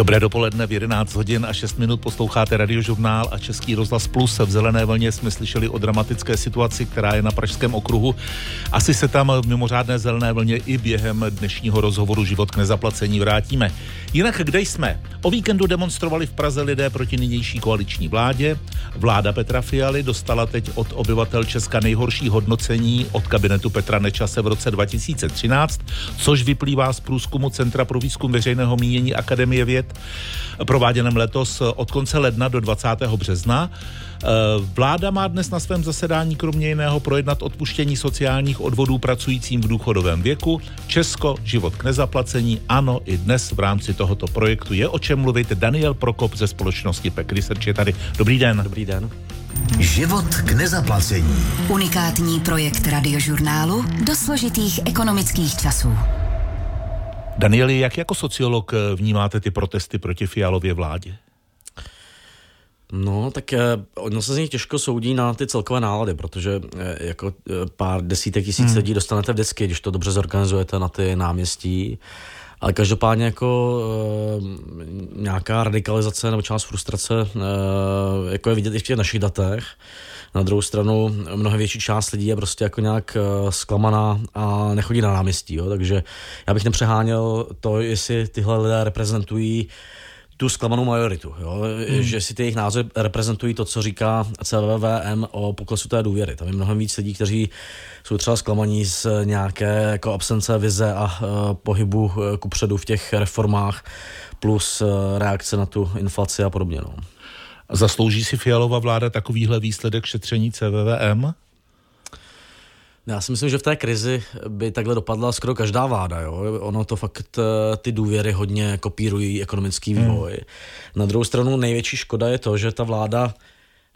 Dobré dopoledne v 11 hodin a 6 minut posloucháte radiožurnál a Český rozhlas Plus. V Zelené vlně jsme slyšeli o dramatické situaci, která je na Pražském okruhu. Asi se tam v mimořádné Zelené vlně i během dnešního rozhovoru Život k nezaplacení vrátíme. Jinak kde jsme? O víkendu demonstrovali v Praze lidé proti nynější koaliční vládě. Vláda Petra Fialy dostala teď od obyvatel Česka nejhorší hodnocení od kabinetu Petra Nečase v roce 2013, což vyplývá z průzkumu Centra pro výzkum veřejného mínění Akademie věd prováděném letos od konce ledna do 20. března. Eh, vláda má dnes na svém zasedání kromě jiného projednat odpuštění sociálních odvodů pracujícím v důchodovém věku. Česko, život k nezaplacení. Ano, i dnes v rámci tohoto projektu je o čem mluvit. Daniel Prokop ze společnosti PEC Research je tady. Dobrý den. Dobrý den. Život k nezaplacení. Unikátní projekt radiožurnálu do složitých ekonomických časů. Danieli, jak jako sociolog eh, vnímáte ty protesty proti Fialově vládě? No, tak eh, ono se z nich těžko soudí na ty celkové nálady, protože eh, jako pár desítek tisíc hmm. lidí dostanete vždycky, když to dobře zorganizujete na ty náměstí. Ale každopádně jako e, nějaká radikalizace nebo část frustrace e, jako je vidět i v těch našich datech. Na druhou stranu mnohem větší část lidí je prostě jako nějak eh, zklamaná a nechodí na náměstí, jo? takže já bych nepřeháněl to, jestli tyhle lidé reprezentují tu zklamanou majoritu, jo? Hmm. že si ty jejich názory reprezentují to, co říká CVVM o poklesu té důvěry. Tam je mnohem víc lidí, kteří jsou třeba zklamaní z nějaké jako absence vize a uh, pohybu uh, kupředu v těch reformách plus uh, reakce na tu inflaci a podobně. No. Zaslouží si Fialová vláda takovýhle výsledek šetření CVVM? Já si myslím, že v té krizi by takhle dopadla skoro každá vláda. Jo? Ono to fakt eh, ty důvěry hodně kopírují ekonomický hmm. vývoj. Hmm. Na druhou stranu největší škoda je to, že ta vláda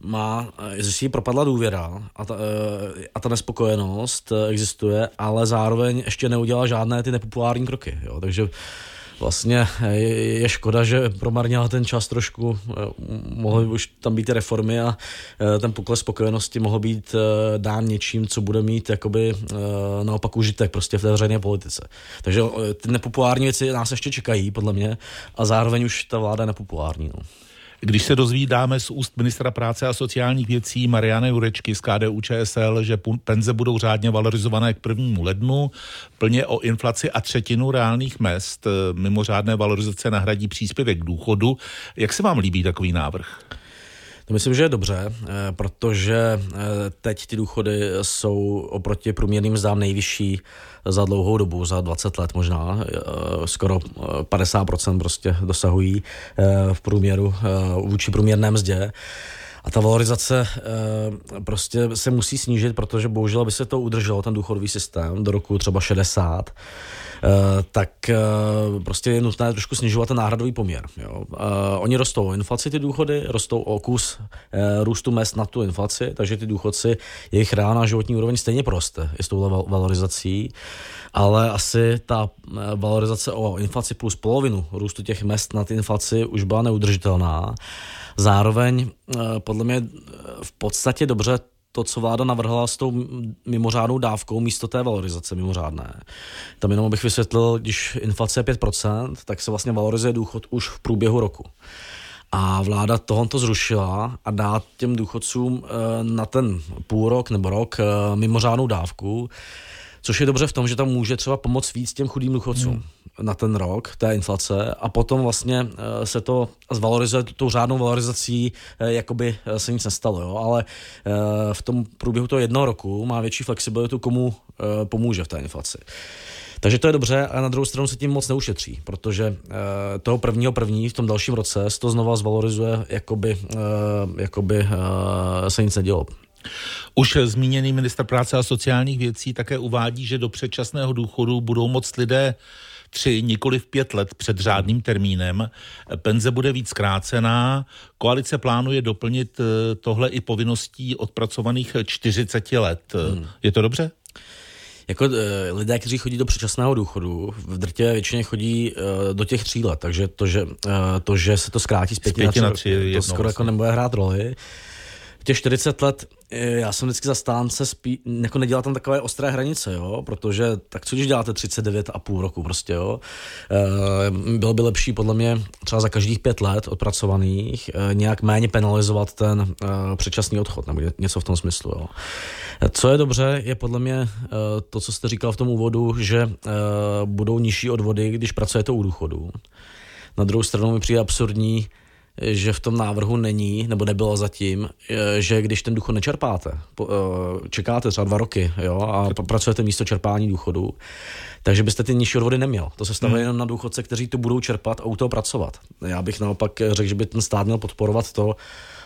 má, eh, že si propadla důvěra a ta, eh, a ta nespokojenost existuje, ale zároveň ještě neudělala žádné ty nepopulární kroky. Jo? Takže vlastně je, je škoda, že promarnila ten čas trošku, eh, mohly už tam být reformy a eh, ten pokles spokojenosti mohl být eh, dán něčím, co bude mít jakoby naopak užitek prostě v té veřejné politice. Takže ty nepopulární věci nás ještě čekají, podle mě, a zároveň už ta vláda je nepopulární. No. Když se dozvídáme z úst ministra práce a sociálních věcí Mariany Jurečky z KDU ČSL, že penze budou řádně valorizované k prvnímu lednu, plně o inflaci a třetinu reálných mest, mimořádné valorizace nahradí příspěvek důchodu. Jak se vám líbí takový návrh? To myslím, že je dobře, eh, protože eh, teď ty důchody jsou oproti průměrným mzdám nejvyšší za dlouhou dobu, za 20 let možná, eh, skoro 50% prostě dosahují v průměru vůči průměrné mzdě. A ta valorizace e, prostě se musí snížit, protože bohužel, aby se to udrželo, ten důchodový systém, do roku třeba 60, Eh, tak eh, prostě je nutné trošku snižovat ten náhradový poměr. Jo. Eh, oni rostou o inflaci, ty důchody, rostou o kus růstu mest na tu inflaci, takže ty důchodci, jejich reálná životní úroveň stejně proste i s touhle valorizací, ale asi ta valorizace o inflaci plus polovinu růstu těch mest na ty inflaci už byla neudržitelná. Zároveň podle mě v podstatě dobře to, co vláda navrhla s tou mimořádnou dávkou místo té valorizace mimořádné. Tam jenom bych vysvětlil, když inflace je 5%, tak se vlastně valorizuje důchod už v průběhu roku. A vláda tohoto zrušila a dá těm důchodcům eh, na ten půl rok nebo rok eh, mimořádnou dávku, což je dobře v tom, že tam může třeba pomoct víc těm chudým důchodcům hmm. na ten rok té inflace a potom vlastně eh, se to zvalorizuje tou řádnou valorizací, eh, jakoby eh, se nic nestalo, jo? ale v tom průběhu toho jednoho roku má větší flexibilitu, komu pomůže v té inflaci. Takže to je dobře, a na druhou stranu se tím moc neušetří, protože toho prvního první v tom dalším roce se to znova zvalorizuje, jakoby, jakoby se nic nedělo. Už zmíněný minister práce a sociálních věcí také uvádí, že do předčasného důchodu budou moct lidé tři, nikoli v pět let před řádným termínem. Penze bude víc zkrácená. Koalice plánuje doplnit eh, tohle i povinností odpracovaných 40 let. Hmm. Je to dobře? Jako e, lidé, kteří chodí do předčasného důchodu, v drtě většině chodí e, do těch tří let, takže to, že, to, že se to zkrátí z pěti, z pěti na tři, na tři to skoro jako vlastně. jako nebude hrát roli těch 40 let já jsem vždycky zastánce spí, jako nedělal tam takové ostré hranice, jo, protože tak co když děláte 39 a půl roku prostě, jo. E, bylo by lepší podle mě třeba za každých pět let odpracovaných e, nějak méně penalizovat ten e, předčasný odchod, nebo něco v tom smyslu, jo. Co je dobře, je podle mě to, co jste říkal v tom úvodu, že budou nižší odvody, když pracujete u důchodu. Na druhou stranu mi přijde absurdní, že v tom návrhu není, nebo nebylo zatím, že když ten důchod nečerpáte, eh, čekáte třeba dva roky jo, a pracujete místo čerpání důchodu, takže byste ty nižší odvody neměl. To se stavuje hmm. jenom na důchodce, kteří to budou čerpat a u toho pracovat. Já bych naopak řekl, že by ten stát měl podporovat to,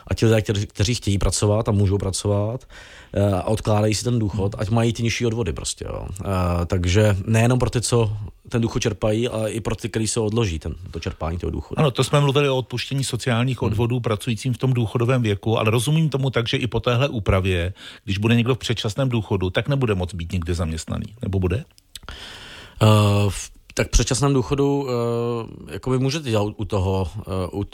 a ti lidé, kteří, chtějí pracovat a můžou pracovat eh, a odkládají si ten důchod, ať mají ty nižší odvody prostě. Jo. Eh, takže nejenom pro ty, co ten důchod čerpají, ale i pro ty, kteří se odloží ten, to čerpání toho důchodu. Ano, to jsme mluvili o odpuštění sociálních hmm. odvodů hmm. pracujícím v tom důchodovém věku, ale rozumím tomu tak, že i po téhle úpravě, když bude někdo v předčasném důchodu, tak nebude moc být někde zaměstnaný, nebo bude? Uh, tak v předčasném důchodu uh, jako vy můžete dělat u toho,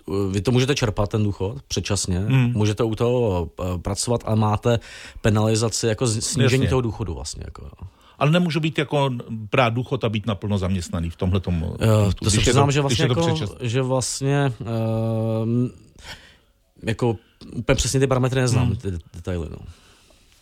uh, vy to můžete čerpat ten důchod předčasně, hmm. můžete u toho uh, pracovat, ale máte penalizaci jako snížení Jasně. toho důchodu vlastně. Jako, ale nemůžu být jako brát důchod a být naplno zaměstnaný v tomhle tomu. Uh, to se přiznám, že vlastně, jako, že vlastně uh, jako úplně přesně ty parametry neznám, hmm. ty detaily. No.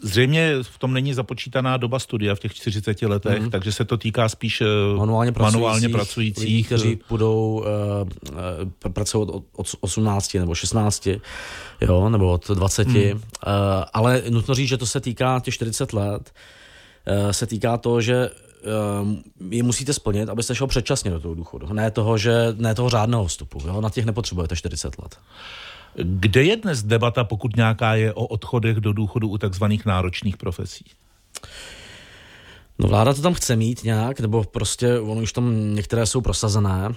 Zřejmě v tom není započítaná doba studia v těch 40 letech, mm. takže se to týká spíš eh, manuálně pracujících, manuálně pracujících lidí, kteří budou uh, uh, pracovat od, od 18 nebo 16, jo, nebo od 20. Mm. Uh, ale nutno říct, že to se týká těch 40 let, uh, se týká to, že je musíte splnit, abyste šel předčasně do toho důchodu. Ne toho, že, ne toho řádného vstupu. Jo? Na těch nepotřebujete 40 let. Kde je dnes debata, pokud nějaká je, o odchodech do důchodu u takzvaných náročných profesí? No vláda to tam chce mít nějak, nebo prostě ono už tam některé jsou prosazené.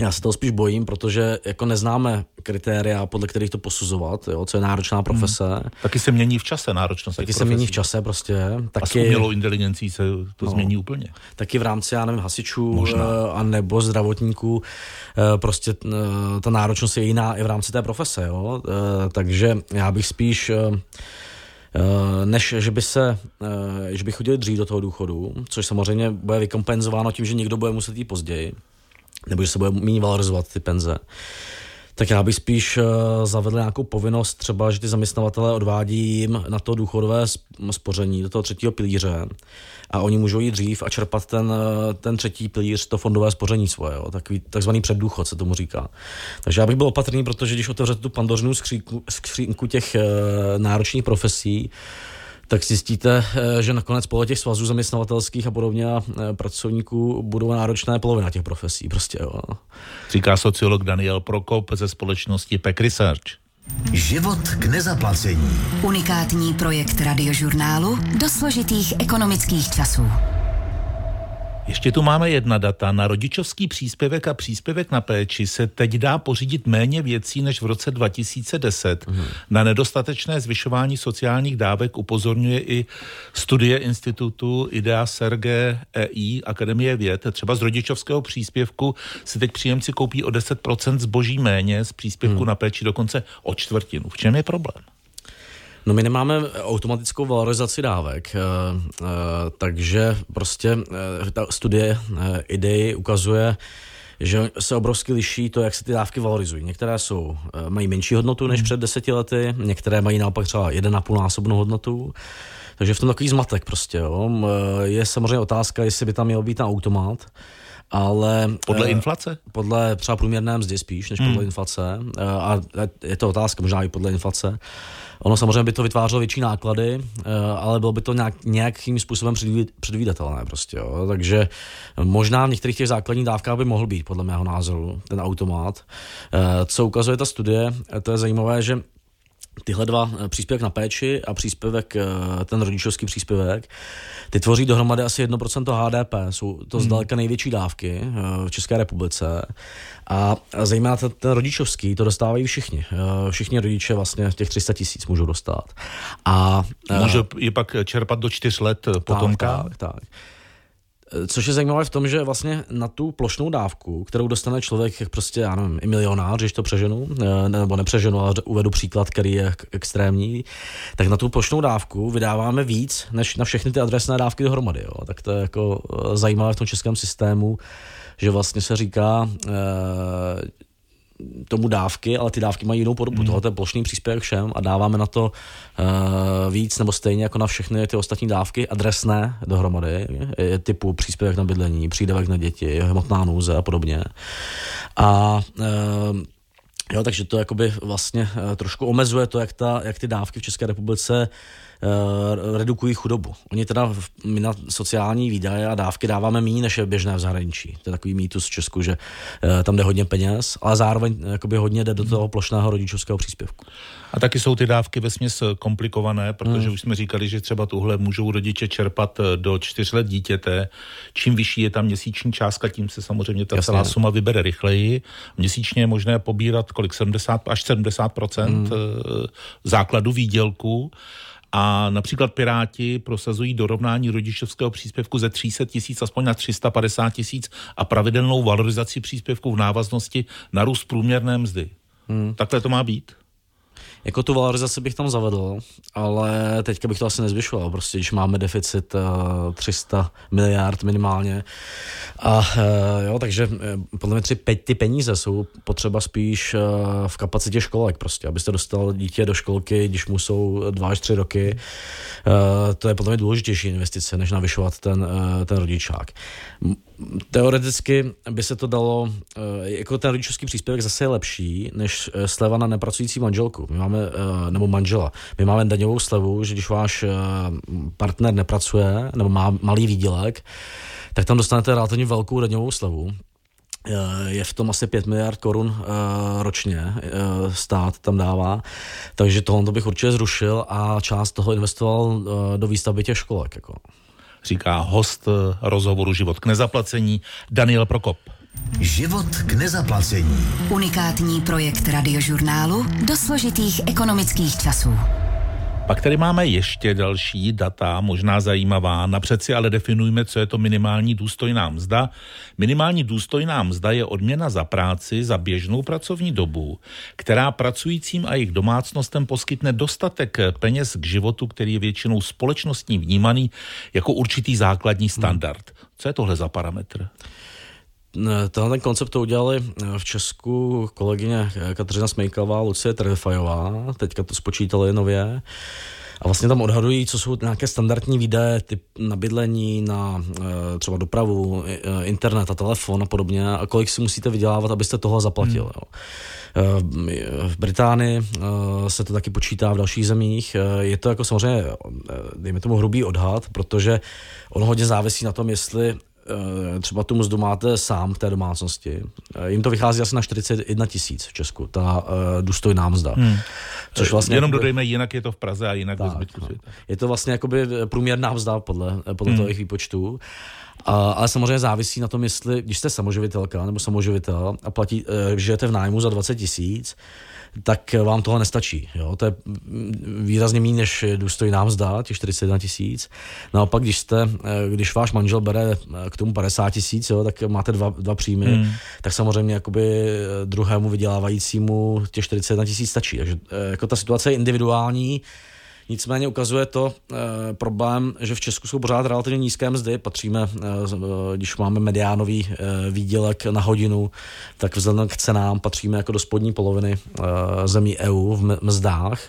Já se toho spíš bojím, protože jako neznáme kritéria, podle kterých to posuzovat, jo, co je náročná profese. Hmm. Taky se mění v čase náročnost. Taky se mění v čase prostě. Taky, a s umělou inteligencí se to no, změní úplně. Taky v rámci, já nevím, hasičů Možná. Eh, a nebo zdravotníků eh, prostě eh, ta náročnost je jiná i v rámci té profese. Jo. Takže já bych spíš než že by se, že by chodili dřív do toho důchodu, což samozřejmě bude vykompenzováno tím, že někdo bude muset jít později, nebo že se bude méně valorizovat ty penze, tak já bych spíš uh, zavedl nějakou povinnost, třeba, že ty zaměstnavatele odvádí jim na to důchodové spoření do toho třetího pilíře a oni můžou jít dřív a čerpat ten, eh, ten třetí pilíř, to fondové spoření svoje, jo, takový takzvaný předdůchod se tomu říká. Takže já bych byl opatrný, protože když otevřete tu pandořinu skřínku, skřínku těch uh, náročných profesí, tak zjistíte, eh, že nakonec podle těch svazů zaměstnavatelských a podobně a eh, pracovníků budou náročné polovina těch profesí. Prostě, jo. Říká sociolog Daniel Prokop ze společnosti Pek Research. Život k nezaplacení. Unikátní projekt radiožurnálu do složitých ekonomických časů. Ještě tu máme jedna data. Na rodičovský příspěvek a příspěvek na péči se teď dá pořídit méně věcí než v roce 2010. Mm. Na nedostatečné zvyšování sociálních dávek upozorňuje i studie institutu IDEA Serge EI Akademie věd. Třeba z rodičovského příspěvku si teď příjemci koupí o 10% zboží méně, z příspěvku mm. na péči dokonce o čtvrtinu. V čem je problém? No my nemáme automatickou valorizaci dávek, eh, eh, takže prostě eh, ta studie idei ukazuje, že se obrovsky liší to, jak se ty dávky valorizují. Některé jsou, mají menší hodnotu než hmm. před deseti lety, některé mají naopak třeba 1,5 násobnou hodnotu. Takže v tom takový zmatek prostě. Jo. Je samozřejmě otázka, jestli by tam měl být ten automat, ale... Podle eh, inflace? Podle třeba průměrné mzdy spíš, než podle hmm. inflace. Eh, a je to otázka, možná i podle inflace. Ono samozřejmě by to vytvářelo větší náklady, eh, ale bylo by to nějak, nějakým způsobem předvídatelné prostě. Jo. Takže možná v některých těch základních dávkách by mohl být, podle mého názoru, ten automat. Co ukazuje ta studie, to je zajímavé, že tyhle dva eh, příspěvek na péči a příspěvek, eh, ten rodičovský příspěvek, ty tvoří dohromady asi 1% HDP. Jsou to hmm. zdaleka největší dávky eh, v České republice. A zejména ten, ten rodičovský, to dostávají všichni. Všichni rodiče vlastně těch 300 tisíc můžou dostat. A, Může je pak čerpat do čtyř let potomka. Tak, tak, tak. Což je zajímavé v tom, že vlastně na tu plošnou dávku, kterou dostane člověk, prostě, já nevím, i milionář, když to přeženu, eh, nebo nepřeženu, ale uvedu příklad, který je extrémní, tak na tu plošnou dávku vydáváme víc, než na všechny ty adresné dávky dohromady. Jo. Tak to je jako eh, zajímavé v tom českém systému, že vlastně se říká, tomu dávky, ale ty dávky mají jinou podobu. Mm. Tohle je plošný příspěvek všem a dáváme na to uh, víc nebo stejně jako na všechny ty ostatní dávky adresné dohromady, je, typu příspěvek na bydlení, přídavek na děti, hmotná nouze a podobně. A uh, Jo, takže to jakoby vlastně uh, trošku omezuje to, jak, ta, jak ty dávky v České republice uh, redukují chudobu. Oni teda my na sociální výdaje a dávky dáváme méně, než je běžné v zahraničí. To je takový mýtus v Česku, že uh, tam jde hodně peněz, ale zároveň jakoby hodně jde do toho plošného rodičovského příspěvku. A taky jsou ty dávky ve směs komplikované, protože hmm. už jsme říkali, že třeba tuhle můžou rodiče čerpat eh, do čtyř let dítěte. Čím vyšší je ta měsíční částka, tím se samozřejmě ta Jasně. celá suma vybere rychleji. Měsíčně je možné pobírat kolik 70 až 70 hmm. základu výdělku. A například Piráti prosazují dorovnání rodičovského příspěvku ze 300 tisíc aspoň na 350 tisíc a pravidelnou valorizaci příspěvku v návaznosti na růst průměrné mzdy. Hmm. Takhle to má být? Jako tu valorizaci bych tam zavedl, ale teďka bych to asi nezvyšoval. Prostě, když máme deficit uh, eh, 300 miliard minimálně. A uh, jo, takže uh, podle mě tři, ty peníze jsou potřeba spíš v kapacitě školek prostě, abyste dostal dítě do školky, když mu jsou dva až tři roky. To je podle mě důležitější investice, než navyšovat ten, ten rodičák teoreticky by se to dalo, eh, jako ten rodičovský příspěvek zase je lepší, než eh, sleva na nepracující manželku. My máme, eh, nebo manžela. My máme daňovou slevu, že když váš partner nepracuje, nebo má malý výdělek, tak tam dostanete relativně velkou daňovou slevu. Je v tom asi 5 miliard korun ročně stát tam dává, takže tohle bych určitě zrušil a část toho investoval do výstavby těch školek. Jako říká host rozhovoru Život k nezaplacení Daniel Prokop. Život k nezaplacení. Unikátní projekt radiožurnálu do složitých ekonomických časů. Pak tady máme ještě další data, možná zajímavá. Napřed si ale definujme, co je to minimální důstojná mzda. Minimální důstojná mzda je odměna za práci za běžnou pracovní dobu, která pracujícím a jejich domácnostem poskytne dostatek peněz k životu, který je většinou společnostní vnímaný jako určitý základní standard. Co je tohle za parametr? Tenhle ten koncept to udělali eh, v Česku kolegyně Kateřina Smejkavá, Lucie Trefajová, teďka to spočítali nově. A vlastně tam odhadují, co jsou nějaké standardní výdaje typ na bydlení, na třeba dopravu, internet a telefon a podobně a kolik si musíte vydělávat, abyste toho zaplatil. Hmm. Jo. V Británii se to taky počítá v dalších zemích. Je to jako samozřejmě, dejme tomu hrubý odhad, protože on hodně závisí na tom, jestli Eh, třeba tu mzdu máte sám v té domácnosti, eh, jim to vychází asi na 41 tisíc v Česku, ta uh, důstojná mzda. Hmm. Což vlastně Jenom jakoby, dodejme, jinak je to v Praze a jinak tak, ve zbytku no. světa. Je to vlastně jakoby průměrná mzda podle, podle hmm. těch výpočtů. A, ale samozřejmě závisí na tom, jestli, když jste samoživitelka nebo samoživitel a platí, žijete v nájmu za 20 tisíc, tak vám tohle nestačí. Jo? To je výrazně méně, než důstojná mzda, těch 41 tisíc. Naopak, když, jste, eh, když váš manžel bere eh, k tomu 50 tisíc, tak máte dva, dva příjmy, hmm. tak samozřejmě jakoby eh, druhému vydělávajícímu těch 41 tisíc stačí. Takže jako ta situace je individuální, Nicméně ukazuje to e, problém, že v Česku jsou pořád relativně nízké mzdy. Patříme, e, když máme mediánový e, výdělek na hodinu, tak vzhledem k cenám patříme jako do spodní poloviny e, zemí EU v mzdách.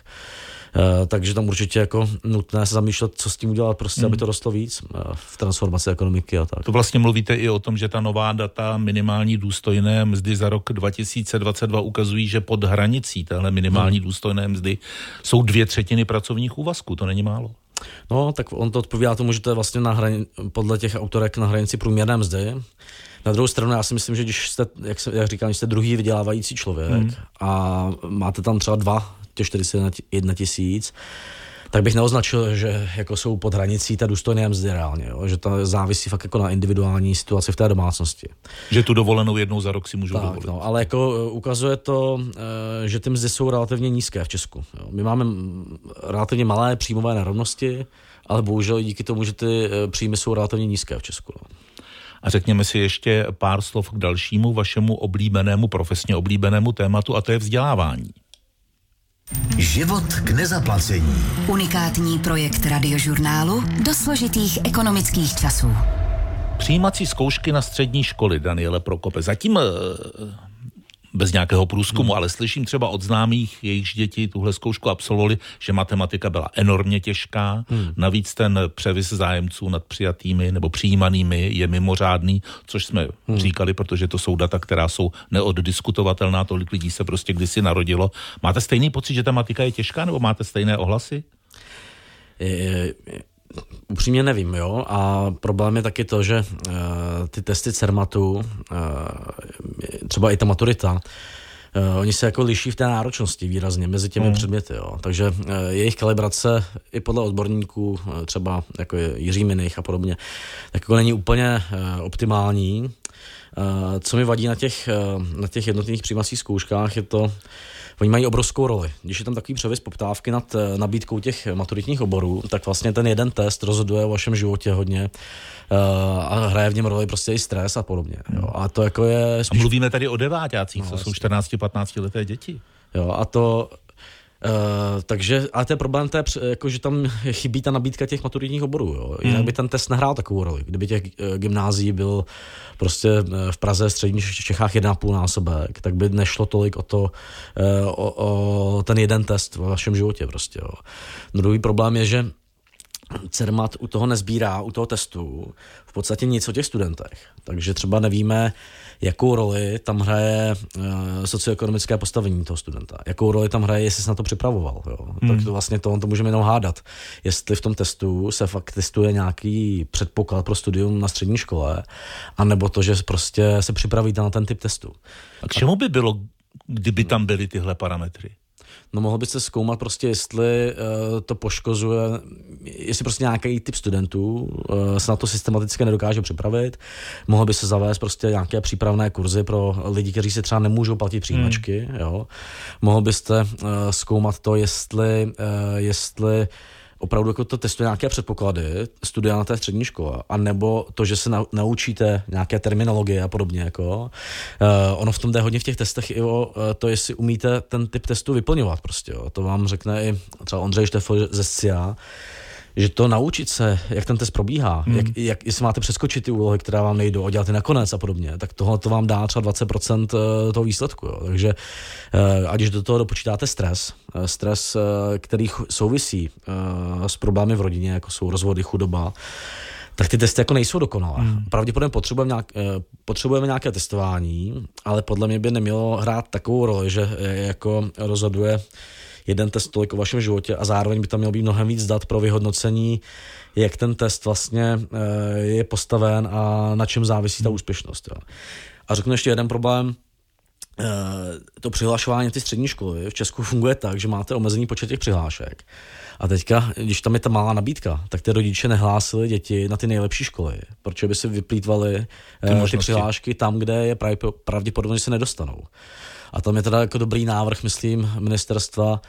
Eh, takže tam určitě jako nutné se zamýšlet, co s tím udělat, prostě, hmm. aby to rostlo víc eh, v transformaci ekonomiky a tak. To vlastně mluvíte i o tom, že ta nová data minimální důstojné mzdy za rok 2022 ukazují, že pod hranicí téhle minimální hmm. důstojné mzdy jsou dvě třetiny pracovních úvazků, to není málo. No, tak on to odpovídá tomu, že to je vlastně na hrani, podle těch autorek na hranici průměrné mzdy. Na druhou stranu, já si myslím, že když jste, jak, se, jak říkám, jste druhý vydělávající člověk hmm. a máte tam třeba dva těch 41 tisíc, tak bych neoznačil, že jako jsou pod hranicí té důstojné mzdy reálně, jo? že to závisí fakt jako na individuální situaci v té domácnosti. Že tu dovolenou jednou za rok si můžu tak, dovolit. No, ale jako e, ukazuje to, e, že ty mzdy jsou relativně nízké v Česku. Jo? My máme relativně malé příjmové nerovnosti, ale bohužel díky tomu, že ty e, příjmy jsou relativně nízké v Česku. No. A řekněme si ještě pár slov k dalšímu vašemu oblíbenému, profesně oblíbenému tématu, a to je vzdělávání. Život k nezaplacení. Unikátní projekt radiožurnálu do složitých ekonomických časů. Přijímací zkoušky na střední školy, Daniele Prokope. Zatím eh, bez nějakého průzkumu, hmm. ale slyším třeba od známých, jejichž děti tuhle zkoušku absolvovali, že matematika byla enormně těžká. Hmm. Navíc ten převis zájemců nad přijatými nebo přijímanými je mimořádný, což jsme hmm. říkali, protože to jsou data, která jsou neoddiskutovatelná, tolik lidí se prostě kdysi narodilo. Máte stejný pocit, že ta matika je těžká, nebo máte stejné ohlasy? Upřímně nevím, jo. A problém je taky to, že uh, ty testy CERMATu, uh, třeba i ta maturita, Uh, oni se jako liší v té náročnosti výrazně mezi těmi hmm. předměty, jo. Takže uh, jejich kalibrace i podle odborníků, uh, třeba jako Jiří Minich a podobně, tak jako není úplně uh, optimální. Uh, co mi vadí na těch, uh, na těch jednotných přijímacích zkouškách je to, Oni mají obrovskou roli. Když je tam takový převis poptávky nad eh, nabídkou těch maturitních oborů, tak vlastně ten jeden test rozhoduje o vašem životě hodně uh, a hraje v něm roli prostě i stres a podobně. Jo. A to jako je spíš... A mluvíme tady o deváťácích, no, to jsou 14-15 leté děti. Jo, a to Uh, takže, ale to je problém, to je, jako, že tam chybí ta nabídka těch maturitních oborů. Jo. Jinak hmm. by ten test nehrál takovou roli. Kdyby těch uh, gymnází byl prostě v Praze, středních Čechách 1,5 násobek, tak by nešlo tolik o to, uh, o, o ten jeden test v vašem životě prostě. Jo. Druhý problém je, že CERMAT u toho nezbírá, u toho testu, v podstatě nic o těch studentech. Takže třeba nevíme, jakou roli tam hraje uh, socioekonomické postavení toho studenta. Jakou roli tam hraje, jestli se na to připravoval. Jo. Hmm. Tak to vlastně to, on to můžeme jenom hádat. Jestli v tom testu se fakt testuje nějaký předpoklad pro studium na střední škole, anebo to, že prostě se připravíte na ten typ testu. A k čemu by bylo, kdyby tam byly tyhle parametry? No mohl byste zkoumat prostě, jestli uh, to poškozuje, jestli prostě nějaký typ studentů uh, se na to systematicky nedokáže připravit. Mohl by se zavést prostě nějaké přípravné kurzy pro lidi, kteří si třeba nemůžou platit přijímačky. Hmm. Jo. Mohl byste uh, zkoumat to, jestli, uh, jestli opravdu jako to testuje nějaké předpoklady, studia na té střední škole, a nebo to, že se naučíte nějaké terminologie a podobně. Jako. Uh, ono v tom jde hodně v těch testech i o uh, to, jestli umíte ten typ testu vyplňovat. Prostě, jo. To vám řekne i třeba Ondřej Štefo ze SCIA, že to naučit se, jak ten test probíhá, hmm. jak, jak, jestli máte přeskočit ty úlohy, které vám nejdou a dělat ty nakonec a podobně, tak tohle to vám dá třeba 20% eh, toho výsledku. Jo. Takže eh, a když do toho dopočítáte stres, eh, stres, který souvisí s problémy v rodině, jako jsou rozvody, chudoba, tak ty testy jako nejsou dokonalé. Hmm. Pravděpodobně potřebujeme, nějak, potřebujeme nějaké testování, ale podle mě by nemělo hrát takovou roli, že jako rozhoduje jeden test tolik o vašem životě a zároveň by tam mělo být mnohem víc dat pro vyhodnocení, jak ten test vlastně eh, je postaven a na čem závisí ta úspěšnost. Jo. A řeknu ještě jeden problém, eh, to přihlašování ty střední školy v Česku funguje tak, že máte omezený počet těch přihlášek. A teďka, když tam je ta malá nabídka, tak ty rodiče nehlásili děti na ty nejlepší školy, protože by si vyplýtvali ty, ty přihlášky tam, kde je pravděpodobně, že se nedostanou. A tam je teda jako dobrý návrh, myslím, ministerstva,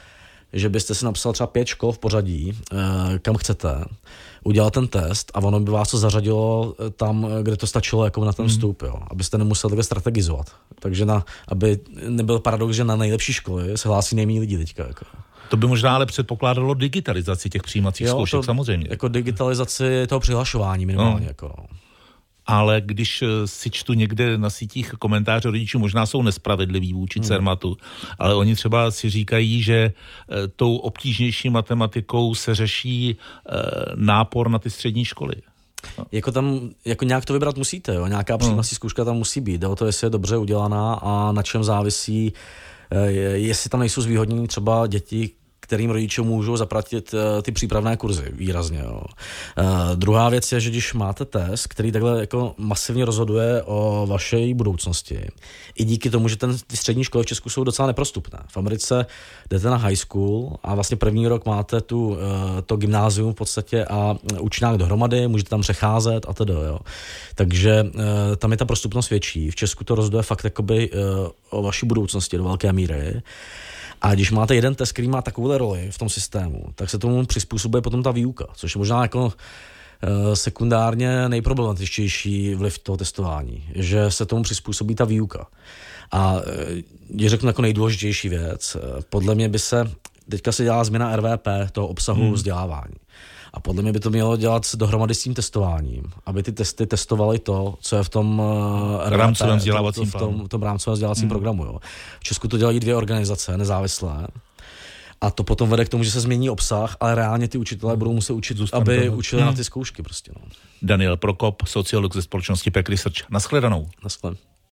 že byste si napsal třeba pět škol v pořadí, eh, kam chcete, udělal ten test a ono by vás to zařadilo eh, tam, kde to stačilo jako na ten hmm. vstup, jo, abyste nemuseli takhle strategizovat. Takže na, aby nebyl paradox, že na nejlepší školy se hlásí nejméně lidi teďka. Jako. To by možná ale předpokládalo digitalizaci těch přijímacích jo, zkoušek, to, samozřejmě. Jako digitalizaci toho přihlašování minimálně. No. Jako. No ale když eh, si čtu někde na sítích komentáře rodičů, možná jsou nespravedliví vůči hmm. Cermatu, ale oni třeba si říkají, že eh, tou obtížnější matematikou se řeší eh, nápor na ty střední školy. No. Jako tam, jako nějak to vybrat musíte, jo? nějaká přijímací zkouška tam musí být, jde o to, jestli je dobře udělaná a na čem závisí, jestli tam nejsou zvýhodnění třeba děti, kterým rodiče můžou zaplatit uh, ty přípravné kurzy výrazně. Jo. Uh, druhá věc je, že když máte test, který takhle jako masivně rozhoduje o vaší budoucnosti, i díky tomu, že ten, ty střední školy v Česku jsou docela neprostupné. V Americe jdete na high school a vlastně první rok máte tu, uh, to gymnázium v podstatě a učňák dohromady, můžete tam přecházet a tedy. Jo. Takže tam je ta prostupnost větší. V Česku to rozhoduje fakt jakoby, o vaší budoucnosti do velké míry. A když máte jeden test, který má takovou roli v tom systému, tak se tomu přizpůsobuje potom ta výuka, což je možná jako sekundárně nejproblematičtější vliv toho testování, že se tomu přizpůsobí ta výuka. A je řeknu jako nejdůležitější věc. Podle mě by se, teďka se dělá změna RVP, toho obsahu hmm. vzdělávání. A podle mě by to mělo dělat dohromady s tím testováním, aby ty testy testovaly to, co je v tom uh, rámcovém vzdělávacím v tom, v tom rámcovém vzdělávacím hmm. programu. Jo. V Česku to dělají dvě organizace nezávislé. A to potom vede k tomu, že se změní obsah, ale reálně ty učitelé budou muset učit, Zůstane aby toho. učili hmm. na ty zkoušky. Prostě, no. Daniel Prokop, sociolog ze společnosti Pek Research. Naschledanou. Naschledanou.